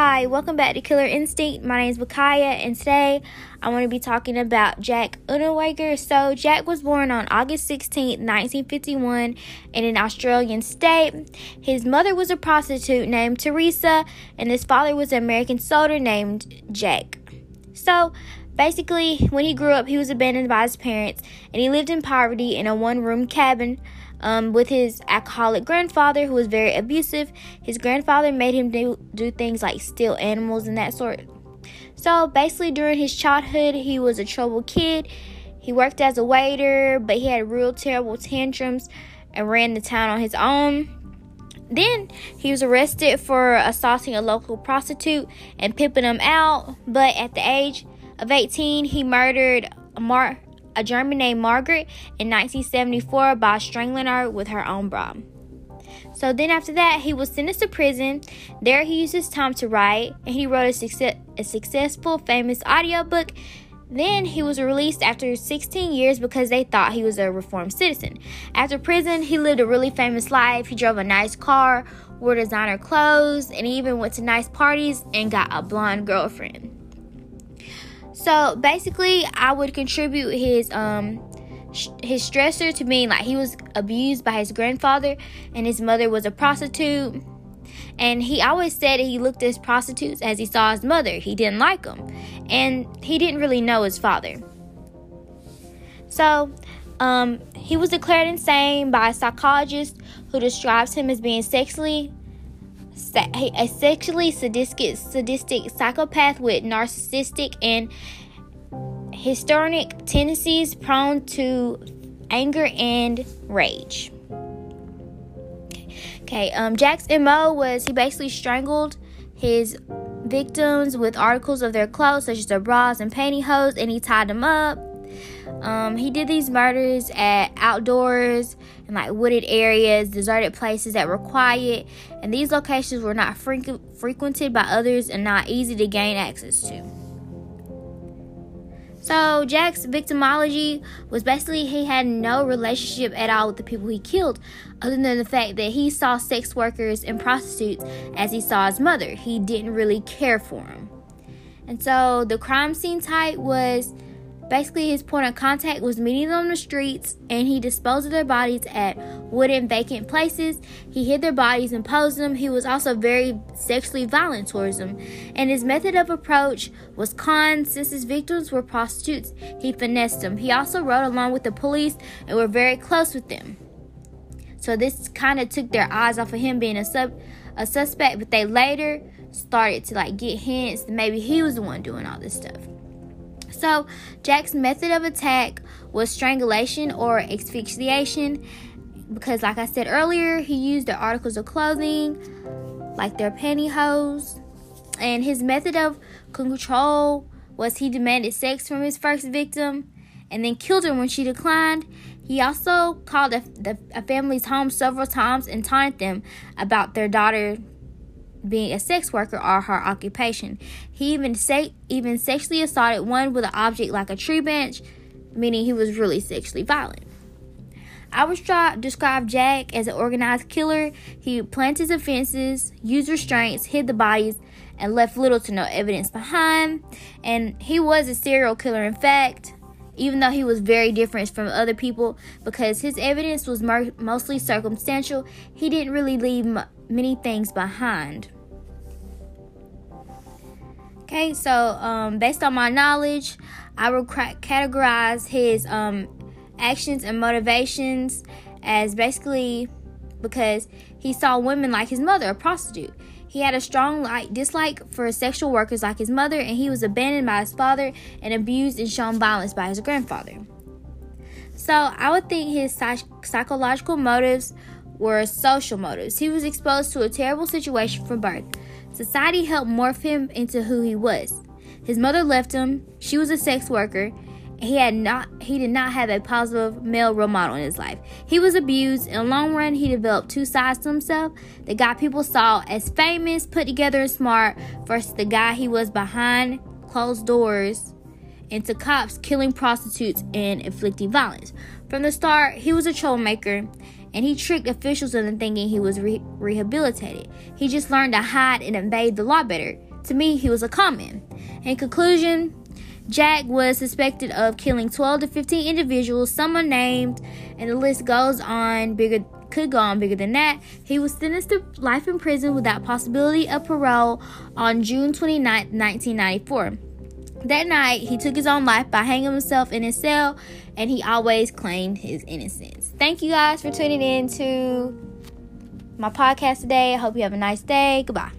Hi, welcome back to Killer Instinct. My name is Bakaya, and today I want to be talking about Jack Unterweger. So, Jack was born on August 16, 1951, in an Australian state. His mother was a prostitute named Teresa, and his father was an American soldier named Jack. So, basically, when he grew up, he was abandoned by his parents, and he lived in poverty in a one room cabin um, with his alcoholic grandfather who was very abusive. His grandfather made him do, do things like steal animals and that sort. So basically, during his childhood, he was a troubled kid. He worked as a waiter, but he had real terrible tantrums and ran the town on his own. Then he was arrested for assaulting a local prostitute and pimping him out. But at the age of 18, he murdered Mar- a German named Margaret in 1974 by strangling her with her own bra. So then after that, he was sentenced to prison. There he used his time to write, and he wrote a, success, a successful, famous audiobook. Then he was released after 16 years because they thought he was a reformed citizen. After prison, he lived a really famous life. He drove a nice car, wore designer clothes, and he even went to nice parties and got a blonde girlfriend. So basically, I would contribute his um his stressor to being like he was abused by his grandfather and his mother was a prostitute. And he always said he looked at prostitutes as he saw his mother. He didn't like them. And he didn't really know his father. So, um, he was declared insane by a psychologist who describes him as being sexually a sexually sadistic, sadistic psychopath with narcissistic and histrionic tendencies prone to anger and rage. Okay, um, Jack's MO was he basically strangled his victims with articles of their clothes, such as their bras and pantyhose, and he tied them up. Um, he did these murders at outdoors and like wooded areas, deserted places that were quiet, and these locations were not fre- frequented by others and not easy to gain access to. So Jack's victimology was basically he had no relationship at all with the people he killed, other than the fact that he saw sex workers and prostitutes as he saw his mother. He didn't really care for them. And so the crime scene type was Basically, his point of contact was meeting them on the streets, and he disposed of their bodies at wooden vacant places. He hid their bodies and posed them. He was also very sexually violent towards them. And his method of approach was con. Since his victims were prostitutes, he finessed them. He also rode along with the police and were very close with them. So this kind of took their eyes off of him being a sub a suspect, but they later started to like get hints that maybe he was the one doing all this stuff. So, Jack's method of attack was strangulation or asphyxiation because, like I said earlier, he used their articles of clothing, like their pantyhose. And his method of control was he demanded sex from his first victim and then killed her when she declined. He also called a, the, a family's home several times and taunted them about their daughter being a sex worker or her occupation. He even se- even sexually assaulted one with an object like a tree bench, meaning he was really sexually violent. I try, describe Jack as an organized killer. He planned his offenses, used restraints, hid the bodies, and left little to no evidence behind. And he was a serial killer, in fact, even though he was very different from other people because his evidence was mostly circumstantial. He didn't really leave many things behind. Okay, so um, based on my knowledge, I will categorize his um, actions and motivations as basically because he saw women like his mother, a prostitute. He had a strong like dislike for sexual workers like his mother, and he was abandoned by his father and abused and shown violence by his grandfather. So I would think his psych- psychological motives were social motives. He was exposed to a terrible situation from birth. Society helped morph him into who he was. His mother left him. She was a sex worker. He had not he did not have a positive male role model in his life. He was abused. In the long run, he developed two sides to himself. The guy people saw as famous, put together and smart versus the guy he was behind closed doors into cops killing prostitutes and inflicting violence. From the start, he was a troublemaker and he tricked officials into thinking he was re- rehabilitated. He just learned to hide and evade the law better. To me, he was a con man. In conclusion, Jack was suspected of killing 12 to 15 individuals, some unnamed, and the list goes on bigger could go on bigger than that. He was sentenced to life in prison without possibility of parole on June 29, 1994. That night, he took his own life by hanging himself in his cell, and he always claimed his innocence. Thank you guys for tuning in to my podcast today. I hope you have a nice day. Goodbye.